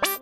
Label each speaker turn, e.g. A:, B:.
A: you